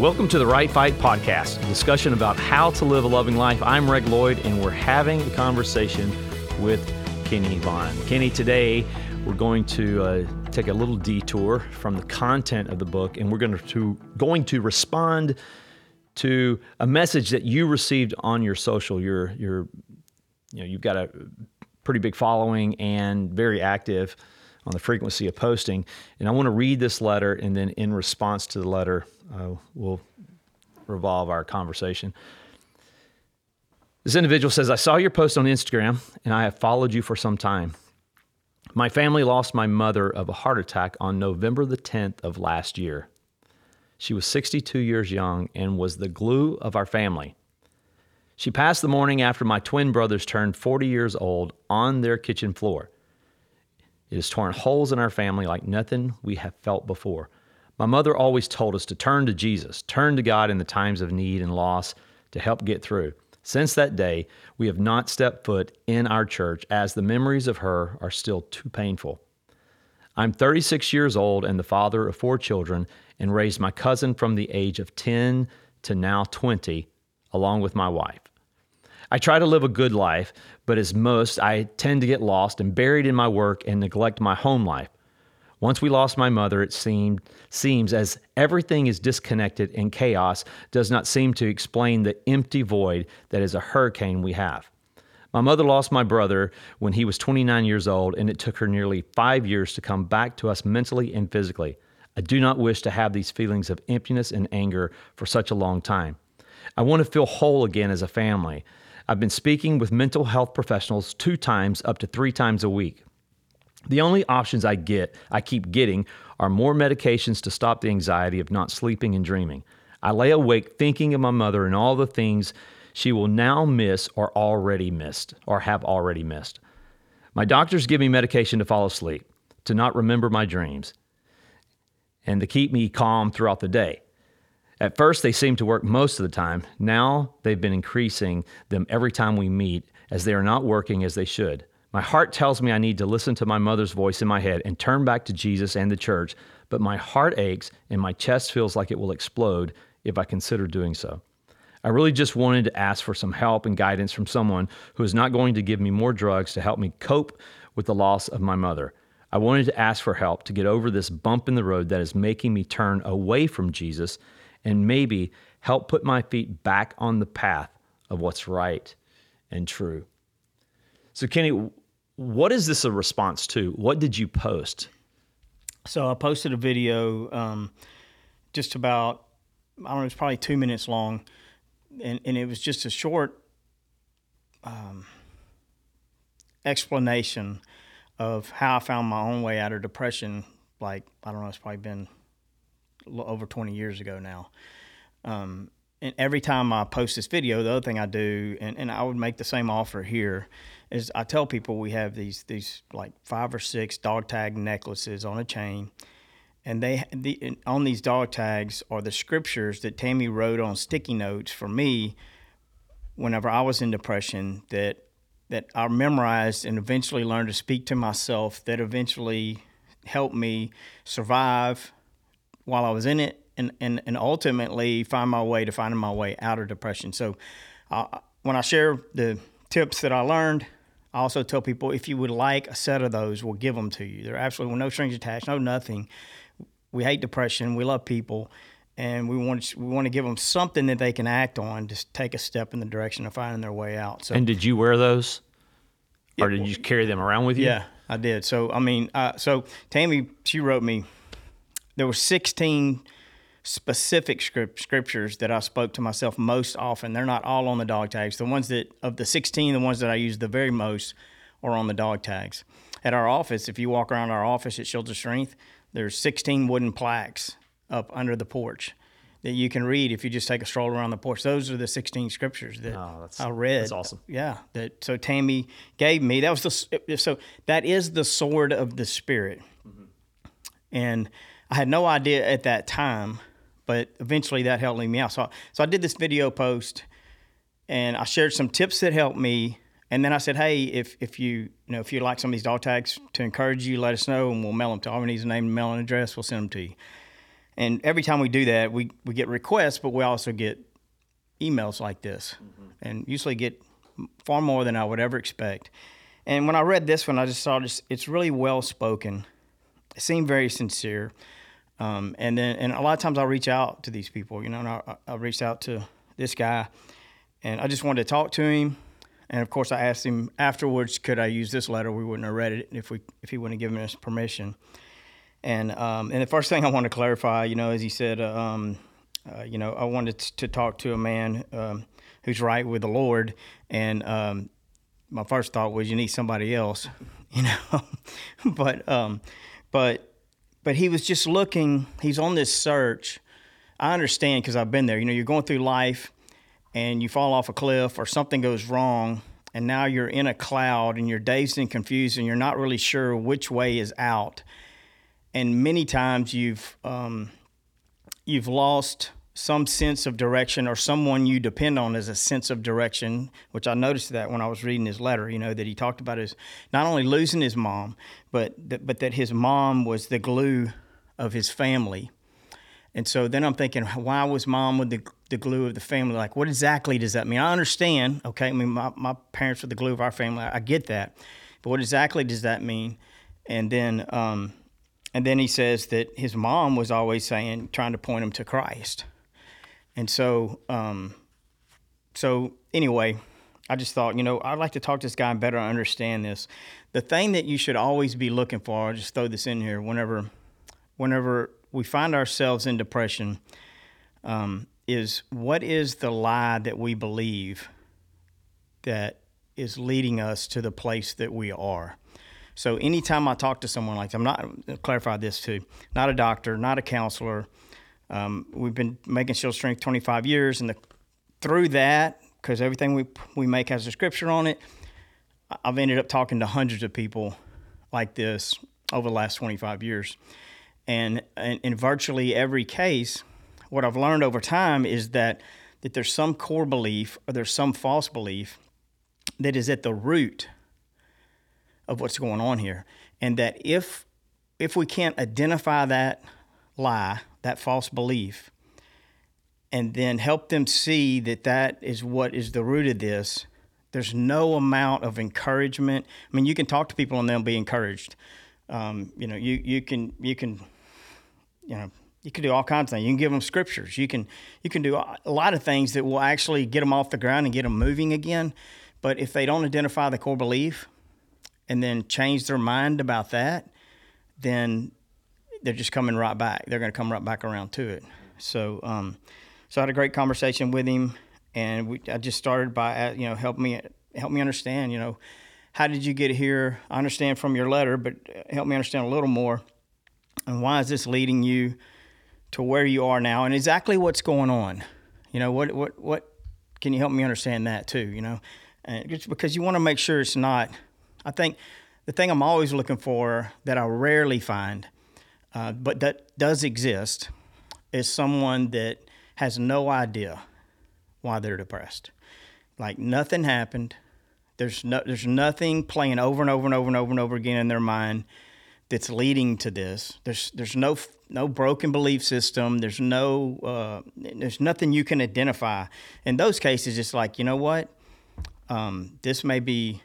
Welcome to the Right Fight Podcast, discussion about how to live a loving life. I'm Reg Lloyd, and we're having a conversation with Kenny Vaughn. Kenny, today we're going to uh, take a little detour from the content of the book, and we're going to, going to respond to a message that you received on your social. You're, you're, you know, you've got a pretty big following and very active on the frequency of posting. And I want to read this letter, and then in response to the letter, uh, we'll revolve our conversation. This individual says, I saw your post on Instagram and I have followed you for some time. My family lost my mother of a heart attack on November the 10th of last year. She was 62 years young and was the glue of our family. She passed the morning after my twin brothers turned 40 years old on their kitchen floor. It has torn holes in our family like nothing we have felt before. My mother always told us to turn to Jesus, turn to God in the times of need and loss to help get through. Since that day, we have not stepped foot in our church as the memories of her are still too painful. I'm 36 years old and the father of four children and raised my cousin from the age of 10 to now 20, along with my wife. I try to live a good life, but as most, I tend to get lost and buried in my work and neglect my home life. Once we lost my mother, it seemed seems as everything is disconnected and chaos does not seem to explain the empty void that is a hurricane we have. My mother lost my brother when he was 29 years old, and it took her nearly five years to come back to us mentally and physically. I do not wish to have these feelings of emptiness and anger for such a long time. I want to feel whole again as a family. I've been speaking with mental health professionals two times up to three times a week. The only options I get, I keep getting, are more medications to stop the anxiety of not sleeping and dreaming. I lay awake thinking of my mother and all the things she will now miss or already missed or have already missed. My doctors give me medication to fall asleep, to not remember my dreams, and to keep me calm throughout the day. At first, they seem to work most of the time. Now, they've been increasing them every time we meet as they are not working as they should. My heart tells me I need to listen to my mother's voice in my head and turn back to Jesus and the church, but my heart aches and my chest feels like it will explode if I consider doing so. I really just wanted to ask for some help and guidance from someone who is not going to give me more drugs to help me cope with the loss of my mother. I wanted to ask for help to get over this bump in the road that is making me turn away from Jesus and maybe help put my feet back on the path of what's right and true. So, Kenny, what is this a response to? What did you post? So I posted a video um, just about, I don't know, it's probably two minutes long. And, and it was just a short um, explanation of how I found my own way out of depression. Like, I don't know, it's probably been over 20 years ago now. Um, and every time I post this video, the other thing I do, and, and I would make the same offer here, is I tell people we have these these like five or six dog tag necklaces on a chain, and they the, on these dog tags are the scriptures that Tammy wrote on sticky notes for me whenever I was in depression that that I memorized and eventually learned to speak to myself that eventually helped me survive while I was in it and, and, and ultimately find my way to finding my way out of depression. So uh, when I share the tips that I learned, I also tell people if you would like a set of those, we'll give them to you. They're absolutely no strings attached, no nothing. We hate depression. We love people, and we want to, we want to give them something that they can act on to take a step in the direction of finding their way out. So, and did you wear those, or did you carry them around with you? Yeah, I did. So I mean, uh, so Tammy, she wrote me. There were sixteen specific script, scriptures that I spoke to myself most often. They're not all on the dog tags. The ones that, of the 16, the ones that I use the very most are on the dog tags. At our office, if you walk around our office at Shields of Strength, there's 16 wooden plaques up under the porch that you can read if you just take a stroll around the porch. Those are the 16 scriptures that oh, I read. That's awesome. Yeah. That so Tammy gave me. That was the so that is the sword of the spirit. Mm-hmm. And I had no idea at that time but eventually that helped me out. So, so I did this video post and I shared some tips that helped me. And then I said, hey, if, if you, you know, if you like some of these dog tags to encourage you, let us know and we'll mail them to all we need is name, mail, and address. We'll send them to you. And every time we do that, we, we get requests, but we also get emails like this, mm-hmm. and usually get far more than I would ever expect. And when I read this one, I just saw this, it's really well spoken. It seemed very sincere. Um, and then, and a lot of times I'll reach out to these people, you know, and I, I reached out to this guy and I just wanted to talk to him. And of course, I asked him afterwards, could I use this letter? We wouldn't have read it if we if he wouldn't have given us permission. And um, and the first thing I want to clarify, you know, is he said, uh, um, uh, you know, I wanted to talk to a man um, who's right with the Lord, and um, my first thought was, you need somebody else, you know, but um, but but he was just looking. He's on this search. I understand because I've been there. You know, you're going through life, and you fall off a cliff, or something goes wrong, and now you're in a cloud, and you're dazed and confused, and you're not really sure which way is out. And many times you've um, you've lost some sense of direction or someone you depend on as a sense of direction, which I noticed that when I was reading his letter, you know, that he talked about his not only losing his mom, but that, but that his mom was the glue of his family. And so then I'm thinking, why was mom with the, the glue of the family? Like, what exactly does that mean? I understand, okay, I mean, my, my parents were the glue of our family. I, I get that. But what exactly does that mean? And then, um, and then he says that his mom was always saying, trying to point him to Christ. And so, um, so anyway, I just thought, you know, I'd like to talk to this guy and better understand this. The thing that you should always be looking for, I'll just throw this in here, whenever, whenever we find ourselves in depression, um, is what is the lie that we believe that is leading us to the place that we are? So anytime I talk to someone like, I'm not clarify this too, not a doctor, not a counselor, um, we've been making Shield Strength 25 years, and the, through that, because everything we we make has a scripture on it, I've ended up talking to hundreds of people like this over the last 25 years, and, and in virtually every case, what I've learned over time is that that there's some core belief or there's some false belief that is at the root of what's going on here, and that if if we can't identify that lie that false belief and then help them see that that is what is the root of this. There's no amount of encouragement. I mean you can talk to people and they'll be encouraged. Um, you know you, you can you can you know you can do all kinds of things. You can give them scriptures. You can you can do a lot of things that will actually get them off the ground and get them moving again. But if they don't identify the core belief and then change their mind about that then they're just coming right back. They're going to come right back around to it. So, um, so I had a great conversation with him, and we, I just started by uh, you know help me help me understand. You know, how did you get here? I understand from your letter, but help me understand a little more. And why is this leading you to where you are now, and exactly what's going on? You know, what what what can you help me understand that too? You know, and just because you want to make sure it's not. I think the thing I'm always looking for that I rarely find uh, but that does exist, is someone that has no idea why they're depressed. Like nothing happened. There's no, there's nothing playing over and over and over and over and over again in their mind that's leading to this. There's there's no no broken belief system. There's no uh, there's nothing you can identify. In those cases, it's like you know what, um, this may be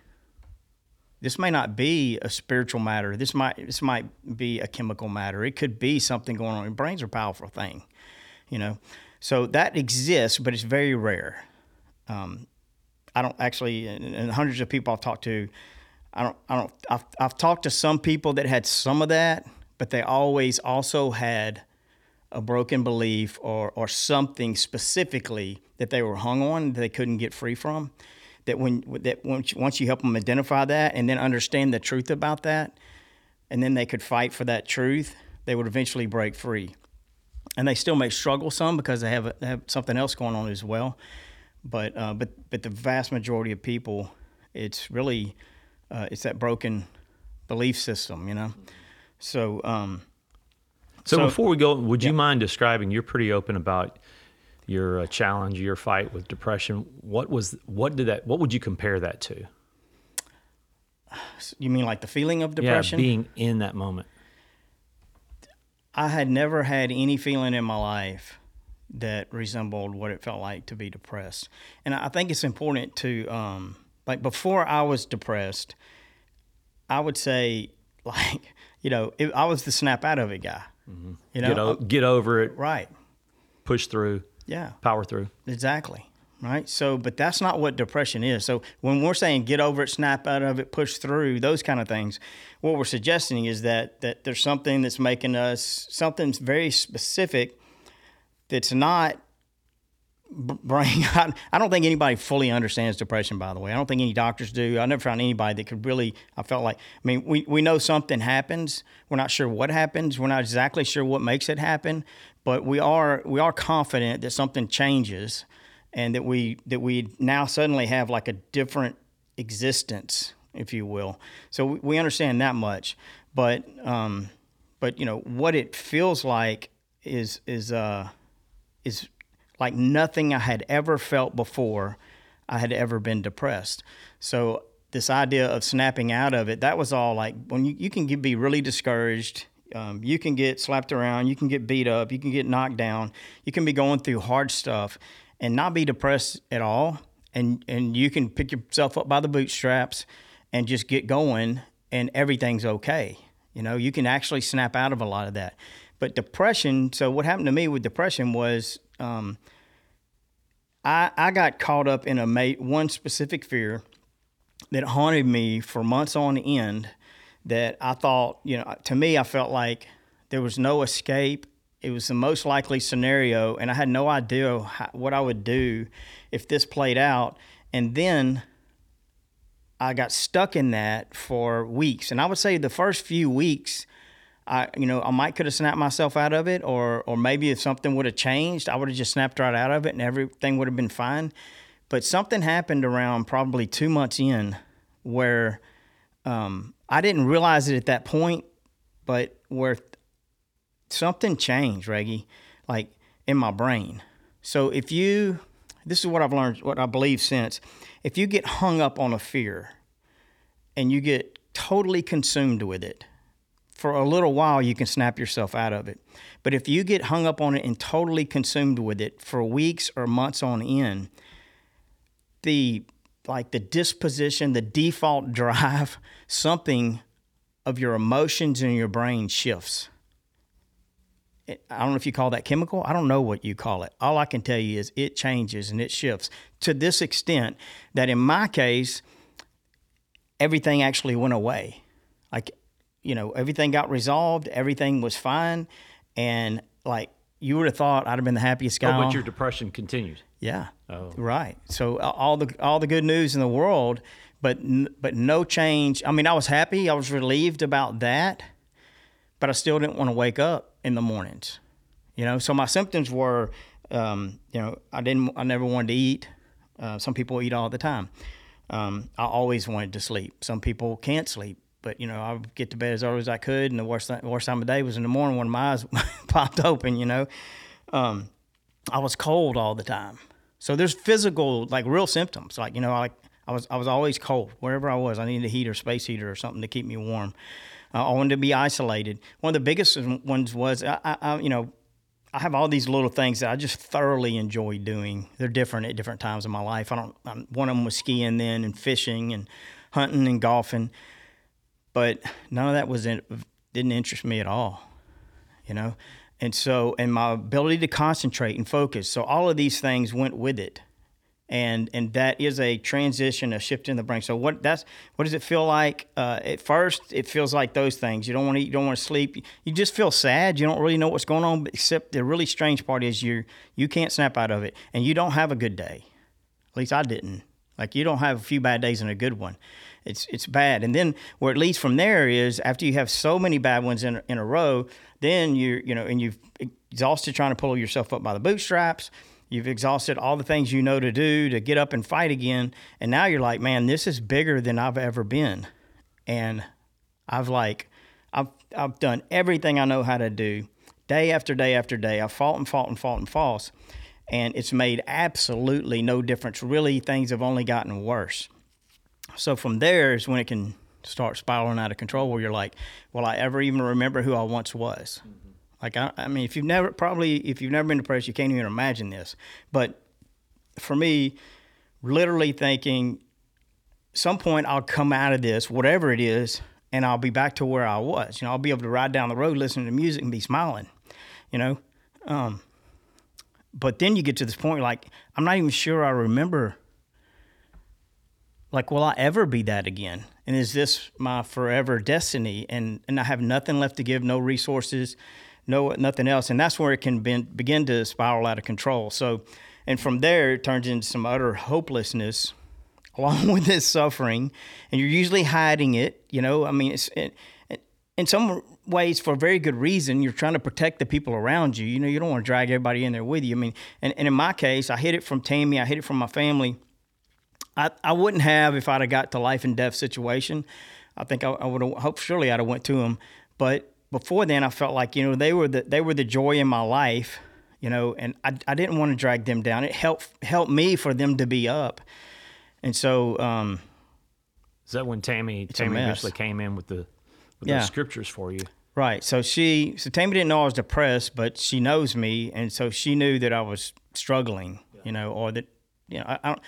this may not be a spiritual matter. This might this might be a chemical matter. It could be something going on. Brains are a powerful thing, you know. So that exists, but it's very rare. Um, I don't actually, and hundreds of people I've talked to, I don't, I don't, I've, I've talked to some people that had some of that, but they always also had a broken belief or, or something specifically that they were hung on that they couldn't get free from that when that once once you help them identify that and then understand the truth about that, and then they could fight for that truth, they would eventually break free. And they still may struggle some because they have, a, they have something else going on as well. But uh, but but the vast majority of people, it's really uh, it's that broken belief system, you know. So. Um, so, so, before we go, would you mind describing? You're pretty open about your uh, challenge, your fight with depression. What was what did that? What would you compare that to? You mean like the feeling of depression? Yeah, being in that moment. I had never had any feeling in my life that resembled what it felt like to be depressed. And I think it's important to, um, like, before I was depressed, I would say, like, you know, it, I was the snap out of it guy. Mm-hmm. You know, get, o- get over it, right? Push through, yeah, power through. Exactly right? So, but that's not what depression is. So, when we're saying get over it, snap out of it, push through, those kind of things, what we're suggesting is that that there's something that's making us something very specific that's not brain. I don't think anybody fully understands depression. By the way, I don't think any doctors do. I never found anybody that could really. I felt like. I mean, we we know something happens. We're not sure what happens. We're not exactly sure what makes it happen, but we are we are confident that something changes, and that we that we now suddenly have like a different existence, if you will. So we understand that much, but um, but you know what it feels like is is uh is like nothing I had ever felt before I had ever been depressed. So this idea of snapping out of it, that was all like when you, you can get, be really discouraged. Um, you can get slapped around, you can get beat up, you can get knocked down, you can be going through hard stuff and not be depressed at all. And, and you can pick yourself up by the bootstraps and just get going and everything's okay. You know, you can actually snap out of a lot of that. But depression, so what happened to me with depression was um, I, I got caught up in a one specific fear that haunted me for months on end that I thought, you know, to me, I felt like there was no escape. It was the most likely scenario, and I had no idea how, what I would do if this played out. And then I got stuck in that for weeks. And I would say the first few weeks, I you know I might could have snapped myself out of it, or or maybe if something would have changed, I would have just snapped right out of it, and everything would have been fine. But something happened around probably two months in, where um, I didn't realize it at that point, but where something changed, Reggie, like in my brain. So if you, this is what I've learned, what I believe since, if you get hung up on a fear, and you get totally consumed with it for a little while you can snap yourself out of it. But if you get hung up on it and totally consumed with it for weeks or months on end, the like the disposition, the default drive, something of your emotions in your brain shifts. I don't know if you call that chemical. I don't know what you call it. All I can tell you is it changes and it shifts to this extent that in my case, everything actually went away. Like you know, everything got resolved, everything was fine, and like you would have thought I'd have been the happiest guy. Oh, but your depression continued. Yeah. Oh. Right. So all the all the good news in the world, but but no change. I mean, I was happy. I was relieved about that, but I still didn't want to wake up in the mornings. You know, so my symptoms were, um, you know, I didn't. I never wanted to eat. Uh, some people eat all the time. Um, I always wanted to sleep. Some people can't sleep. But you know, I would get to bed as early as I could, and the worst th- worst time of day was in the morning when my eyes popped open. You know, um, I was cold all the time. So there's physical, like real symptoms. Like you know, like I was I was always cold wherever I was. I needed a heater, space heater, or something to keep me warm. Uh, I wanted to be isolated. One of the biggest ones was I, I, you know I have all these little things that I just thoroughly enjoy doing. They're different at different times in my life. I don't. I'm, one of them was skiing then, and fishing, and hunting, and golfing but none of that was in, didn't interest me at all, you know. And so, and my ability to concentrate and focus. So all of these things went with it, and and that is a transition, a shift in the brain. So what that's what does it feel like? Uh, at first, it feels like those things. You don't want to you don't want to sleep. You just feel sad. You don't really know what's going on. Except the really strange part is you you can't snap out of it, and you don't have a good day. At least I didn't. Like you don't have a few bad days and a good one it's it's bad. And then where it leads from there is after you have so many bad ones in in a row, then you you know and you've exhausted trying to pull yourself up by the bootstraps. You've exhausted all the things you know to do to get up and fight again, and now you're like, man, this is bigger than I've ever been, and I've like, I've I've done everything I know how to do, day after day after day. I've fought and fought and fought and fought, and it's made absolutely no difference. Really, things have only gotten worse. So from there is when it can start spiraling out of control where you're like, will I ever even remember who I once was? Mm-hmm. Like I, I mean, if you've never probably if you've never been depressed, you can't even imagine this. But for me, literally thinking, some point I'll come out of this, whatever it is, and I'll be back to where I was. You know, I'll be able to ride down the road listening to music and be smiling. You know, um, but then you get to this point like I'm not even sure I remember. Like, will I ever be that again? And is this my forever destiny? And and I have nothing left to give, no resources, no nothing else, and that's where it can be, begin to spiral out of control. So, and from there it turns into some utter hopelessness, along with this suffering, and you're usually hiding it. You know, I mean, it's it, in some ways for a very good reason. You're trying to protect the people around you. You know, you don't want to drag everybody in there with you. I mean, and, and in my case, I hid it from Tammy. I hid it from my family. I, I wouldn't have if I'd have got to life and death situation. I think I, I would have hoped surely I'd have went to them. But before then, I felt like you know they were the they were the joy in my life. You know, and I, I didn't want to drag them down. It helped helped me for them to be up. And so, um, is that when Tammy Tammy eventually came in with the with yeah. scriptures for you? Right. So she, so Tammy didn't know I was depressed, but she knows me, and so she knew that I was struggling, yeah. you know, or that, you know, I, I, don't,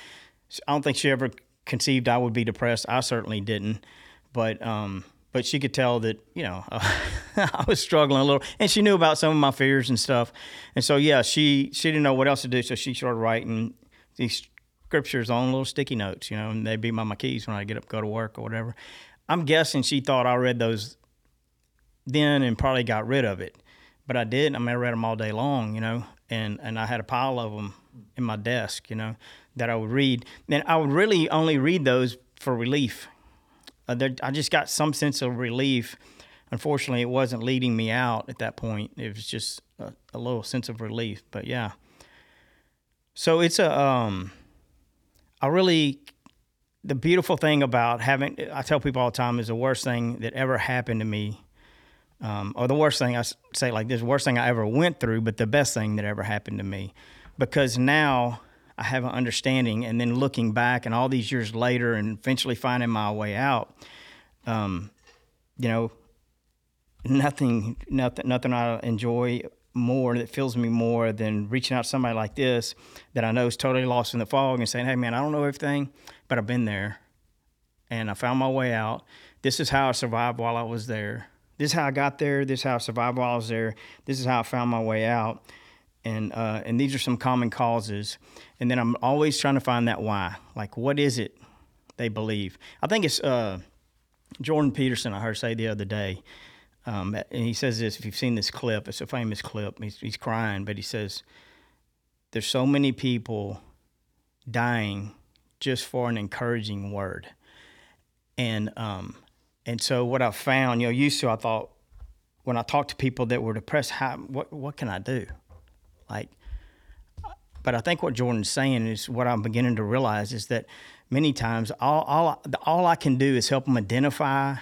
I don't think she ever conceived I would be depressed. I certainly didn't, but, um, but she could tell that, you know, uh, I was struggling a little, and she knew about some of my fears and stuff, and so yeah, she she didn't know what else to do, so she started writing these scriptures on little sticky notes, you know, and they'd be my, my keys when I get up, go to work or whatever. I'm guessing she thought I read those then and probably got rid of it, but I did. I mean, I read them all day long, you know, and and I had a pile of them in my desk, you know, that I would read. And I would really only read those for relief. Uh, I just got some sense of relief. Unfortunately, it wasn't leading me out at that point. It was just a, a little sense of relief. But yeah, so it's a um, I really the beautiful thing about having, I tell people all the time, is the worst thing that ever happened to me, um, or the worst thing I say like this, worst thing I ever went through, but the best thing that ever happened to me, because now I have an understanding, and then looking back, and all these years later, and eventually finding my way out, um, you know, nothing, nothing, nothing I enjoy more that fills me more than reaching out to somebody like this that I know is totally lost in the fog and saying, "Hey, man, I don't know everything." but I've been there and I found my way out. This is how I survived while I was there. This is how I got there. This is how I survived while I was there. This is how I found my way out. And uh, and these are some common causes. And then I'm always trying to find that why. Like, what is it they believe? I think it's uh, Jordan Peterson. I heard say the other day, um, and he says this. If you've seen this clip, it's a famous clip. He's, he's crying, but he says, "There's so many people dying just for an encouraging word. And um, and so what I found, you know, used to I thought when I talked to people that were depressed, how what what can I do? Like, but I think what Jordan's saying is what I'm beginning to realize is that many times all all all I can do is help them identify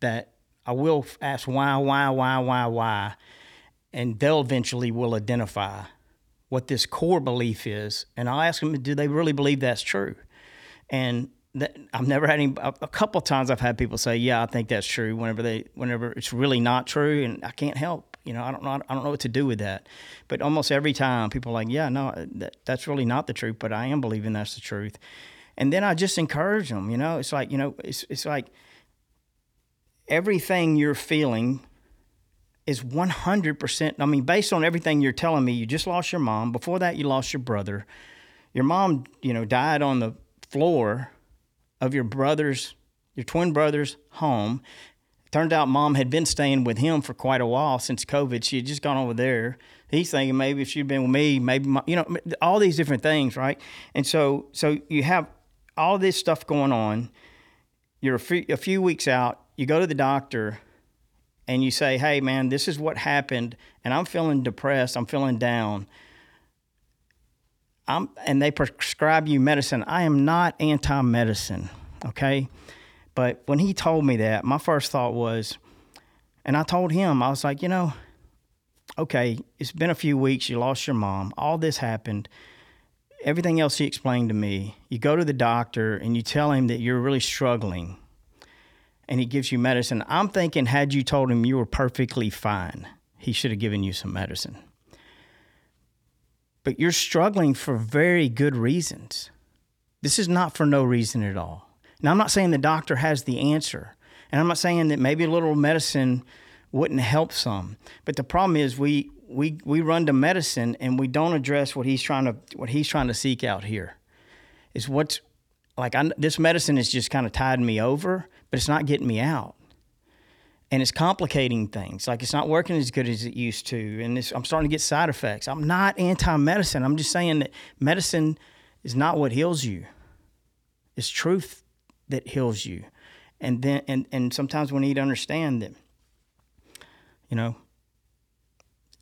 that I will ask why why why why why, and they'll eventually will identify what this core belief is, and I'll ask them, do they really believe that's true? And that, I've never had any. A, couple times I've had people say, "Yeah, I think that's true." Whenever they, whenever it's really not true, and I can't help. You know, I don't know. I don't know what to do with that. But almost every time, people are like, "Yeah, no, uh, that, that's really not the truth." But I am believing that's the truth. And then I just encourage them. You know, it's like you know, it's it's like everything you're feeling is 100%. I mean, based on everything you're telling me, you just lost your mom. Before that, you lost your brother. Your mom, you know, died on the floor of your brother's, your twin brother's home. Turned out mom had been staying with him for quite a while since COVID. She had just gone over there. He's thinking maybe if she'd been with me, maybe, my, you know, all these different things, right? And so, so you have all this stuff going on. You're a few, a few weeks out. You go to the doctor and you say, hey, man, this is what happened, and I'm feeling depressed, I'm feeling down. I'm, and they prescribe you medicine. I am not anti medicine, okay? But when he told me that, my first thought was, and I told him, I was like, you know, okay, it's been a few weeks, you lost your mom, all this happened. Everything else he explained to me, you go to the doctor and you tell him that you're really struggling and he gives you medicine. I'm thinking, had you told him you were perfectly fine, he should have given you some medicine. But you're struggling for very good reasons. This is not for no reason at all. Now, I'm not saying the doctor has the answer, and I'm not saying that maybe a little medicine wouldn't help some. But the problem is we we we run to medicine and we don't address what he's trying to what he's trying to seek out here. Is what's like I, this medicine is just kind of tied me over, but it's not getting me out and it's complicating things. Like it's not working as good as it used to, and I'm starting to get side effects. I'm not anti-medicine. I'm just saying that medicine is not what heals you. It's truth that heals you, and then and and sometimes we need to understand that. You know.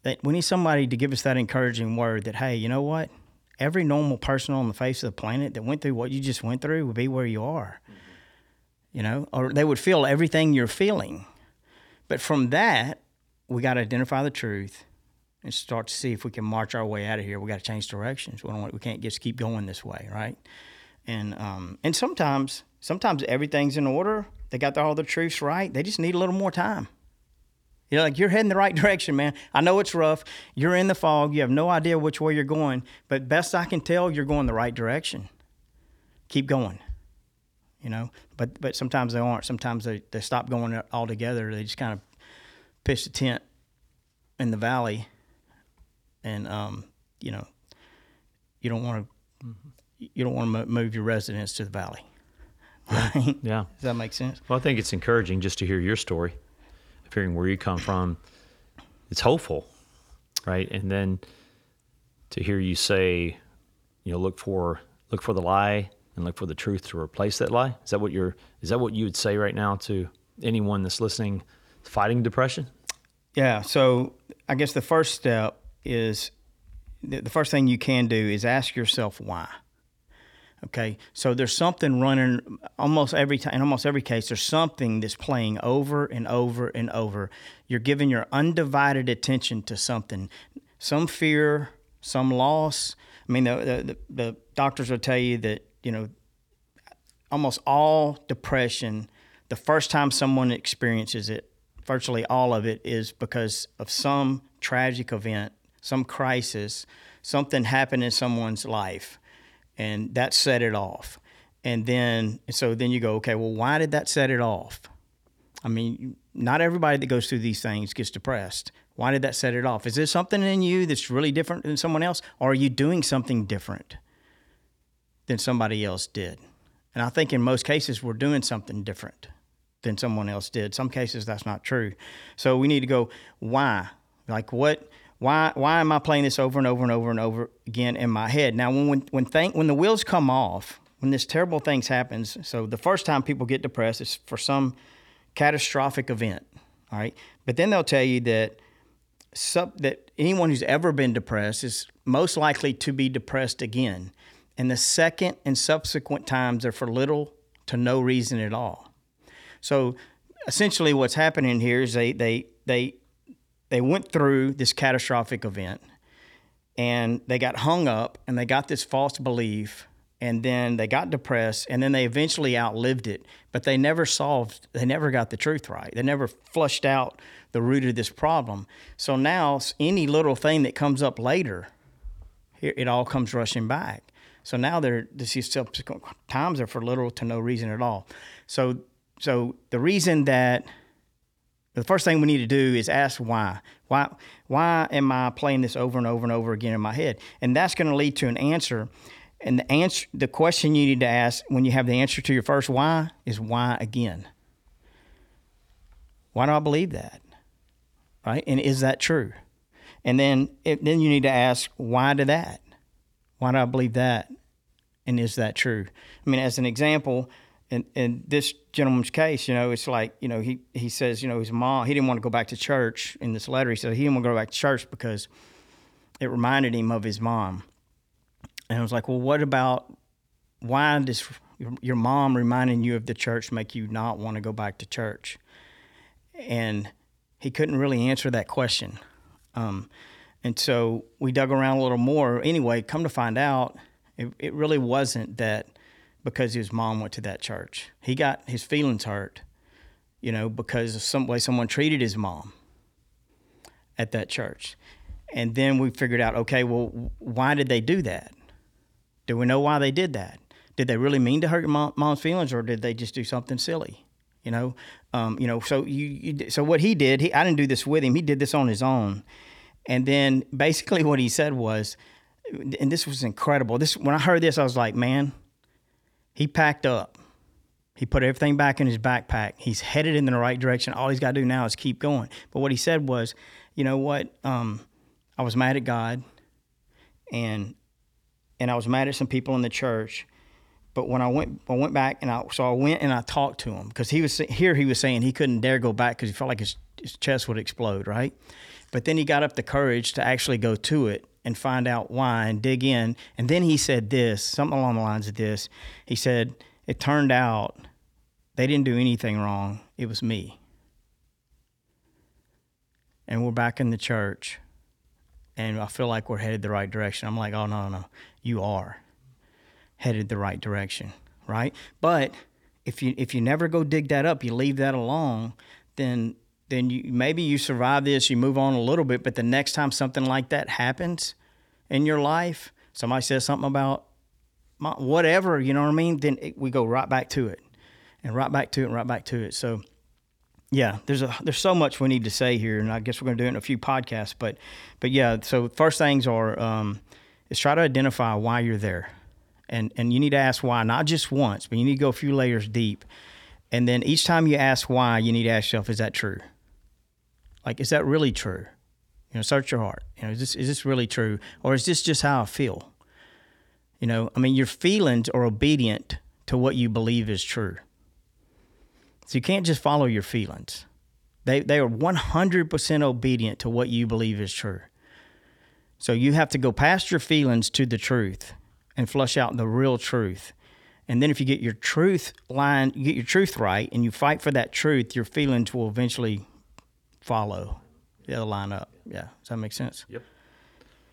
That we need somebody to give us that encouraging word that hey, you know what? Every normal person on the face of the planet that went through what you just went through would be where you are. Mm-hmm. You know, or they would feel everything you're feeling but from that, we got to identify the truth and start to see if we can march our way out of here. We got to change directions. We, don't, we can't just keep going this way, right? And um, and sometimes sometimes everything's in order. They got all the truths right. They just need a little more time. You know, like you're heading the right direction, man. I know it's rough. You're in the fog. You have no idea which way you're going. But best I can tell, you're going the right direction. Keep going you know. But but sometimes they aren't. Sometimes they, they stop going altogether. They just kind of pitch the tent in the valley, and um, you know, you don't want to mm-hmm. you don't want to move your residence to the valley. Right? Yeah. Does that make sense? Well, I think it's encouraging just to hear your story, hearing where you come from. It's hopeful, right? And then to hear you say, you know, look for look for the lie and look for the truth to replace that lie? Is that what you're is that what you would say right now to anyone that's listening fighting depression? Yeah, so I guess the first step is the first thing you can do is ask yourself why. Okay, so there's something running almost every time, in almost every case, there's something that's playing over and over and over. You're giving your undivided attention to something, some fear, some loss. I mean, the, the, the doctors will tell you that you know, almost all depression, the first time someone experiences it, virtually all of it is because of some tragic event, some crisis, something happened in someone's life, and that set it off. And then, so then you go, okay, well, why did that set it off? I mean, not everybody that goes through these things gets depressed. Why did that set it off? Is there something in you that's really different than someone else? Or are you doing something different? than somebody else did. And I think in most cases, we're doing something different than someone else did. Some cases, that's not true. So we need to go, why? Like, what? Why, why am I playing this over and over and over and over again in my head? Now, when, when, when, th- when the wheels come off, when this terrible things happens, so the first time people get depressed is for some catastrophic event, all right? But then they'll tell you that sub, that anyone who's ever been depressed is most likely to be depressed again and the second and subsequent times are for little to no reason at all. So essentially what's happening here is they they they they went through this catastrophic event and they got hung up and they got this false belief and then they got depressed and then they eventually outlived it. But they never solved they never got the truth right. They never flushed out the root of this problem. So now any little thing that comes up later it all comes rushing back. So now they're these subsequent times are for little to no reason at all. So so the reason that the first thing we need to do is ask why. Why why am I playing this over and over and over again in my head? And that's going to lead to an answer. And the answer the question you need to ask when you have the answer to your first why is why again? Why do I believe that? Right? And is that true? And then it, then you need to ask why to that? Why do I believe that? And is that true? I mean, as an example, in, in this gentleman's case, you know, it's like, you know, he, he says, you know, his mom, he didn't want to go back to church in this letter. He said he didn't want to go back to church because it reminded him of his mom. And I was like, well, what about why does your mom reminding you of the church make you not want to go back to church? And he couldn't really answer that question. Um, and so we dug around a little more. Anyway, come to find out, it, it really wasn't that because his mom went to that church. He got his feelings hurt, you know, because of some way someone treated his mom. at that church. And then we figured out, okay, well, why did they do that? Do we know why they did that? Did they really mean to hurt your mom, mom's feelings, or did they just do something silly? You know, um, you know. So you, you, so what he did, he, I didn't do this with him. He did this on his own. And then basically what he said was, and this was incredible. This when I heard this, I was like, man, he packed up. He put everything back in his backpack. He's headed in the right direction. All he's got to do now is keep going. But what he said was, you know what? Um, I was mad at God, and and I was mad at some people in the church. But when I went, I went back and I so I went and I talked to him because he was here. He was saying he couldn't dare go back because he felt like his, his chest would explode, right? But then he got up the courage to actually go to it and find out why and dig in. And then he said this, something along the lines of this. He said, It turned out they didn't do anything wrong, it was me. And we're back in the church, and I feel like we're headed the right direction. I'm like, Oh, no, no, no, you are headed the right direction, right? But if you if you never go dig that up, you leave that alone, then then you maybe you survive this, you move on a little bit, but the next time something like that happens in your life, somebody says something about whatever, you know what I mean? Then it, we go right back to it, and right back to it, and right back to it. So, yeah, there's a there's so much we need to say here, and I guess we're going to do it in a few podcasts. But, but yeah, so first things are um, is try to identify why you're there, and and you need to ask why, not just once, but you need to go a few layers deep, and then each time you ask why, you need to ask yourself, is that true? Like, is that really true? You know, search your heart. You know, is this is this really true, or is this just how I feel? You know, I mean, your feelings are obedient to what you believe is true. So you can't just follow your feelings. They they are one hundred percent obedient to what you believe is true. So you have to go past your feelings to the truth and flush out the real truth. And then if you get your truth line, you get your truth right, and you fight for that truth, your feelings will eventually follow. They'll line up. Yeah. Does that make sense? Yep.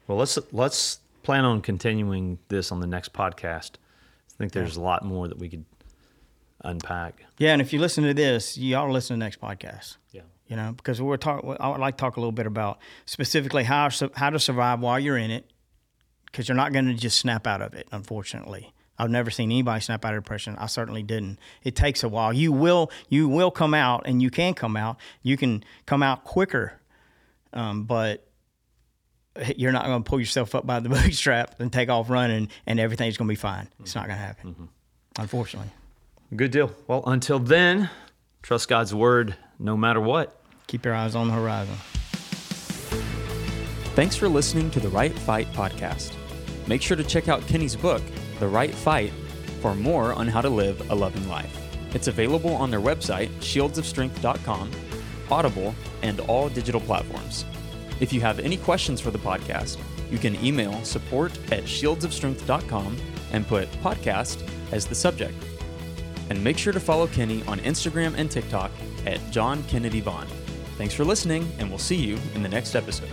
Well, let's let's plan on continuing this on the next podcast. I think there's a lot more that we could unpack. Yeah, and if you listen to this, you ought to listen to the next podcast. Yeah. You know, because we're talking. I would like to talk a little bit about specifically how how to survive while you're in it, because you're not going to just snap out of it. Unfortunately, I've never seen anybody snap out of depression. I certainly didn't. It takes a while. You will you will come out, and you can come out. You can come out quicker, um, but you're not going to pull yourself up by the bootstrap and take off running, and everything's going to be fine. It's not going to happen, mm-hmm. unfortunately. Good deal. Well, until then, trust God's word no matter what. Keep your eyes on the horizon. Thanks for listening to the Right Fight podcast. Make sure to check out Kenny's book, The Right Fight, for more on how to live a loving life. It's available on their website, shieldsofstrength.com, Audible, and all digital platforms. If you have any questions for the podcast, you can email support at shieldsofstrength.com and put podcast as the subject. And make sure to follow Kenny on Instagram and TikTok at John Kennedy Vaughn. Thanks for listening, and we'll see you in the next episode.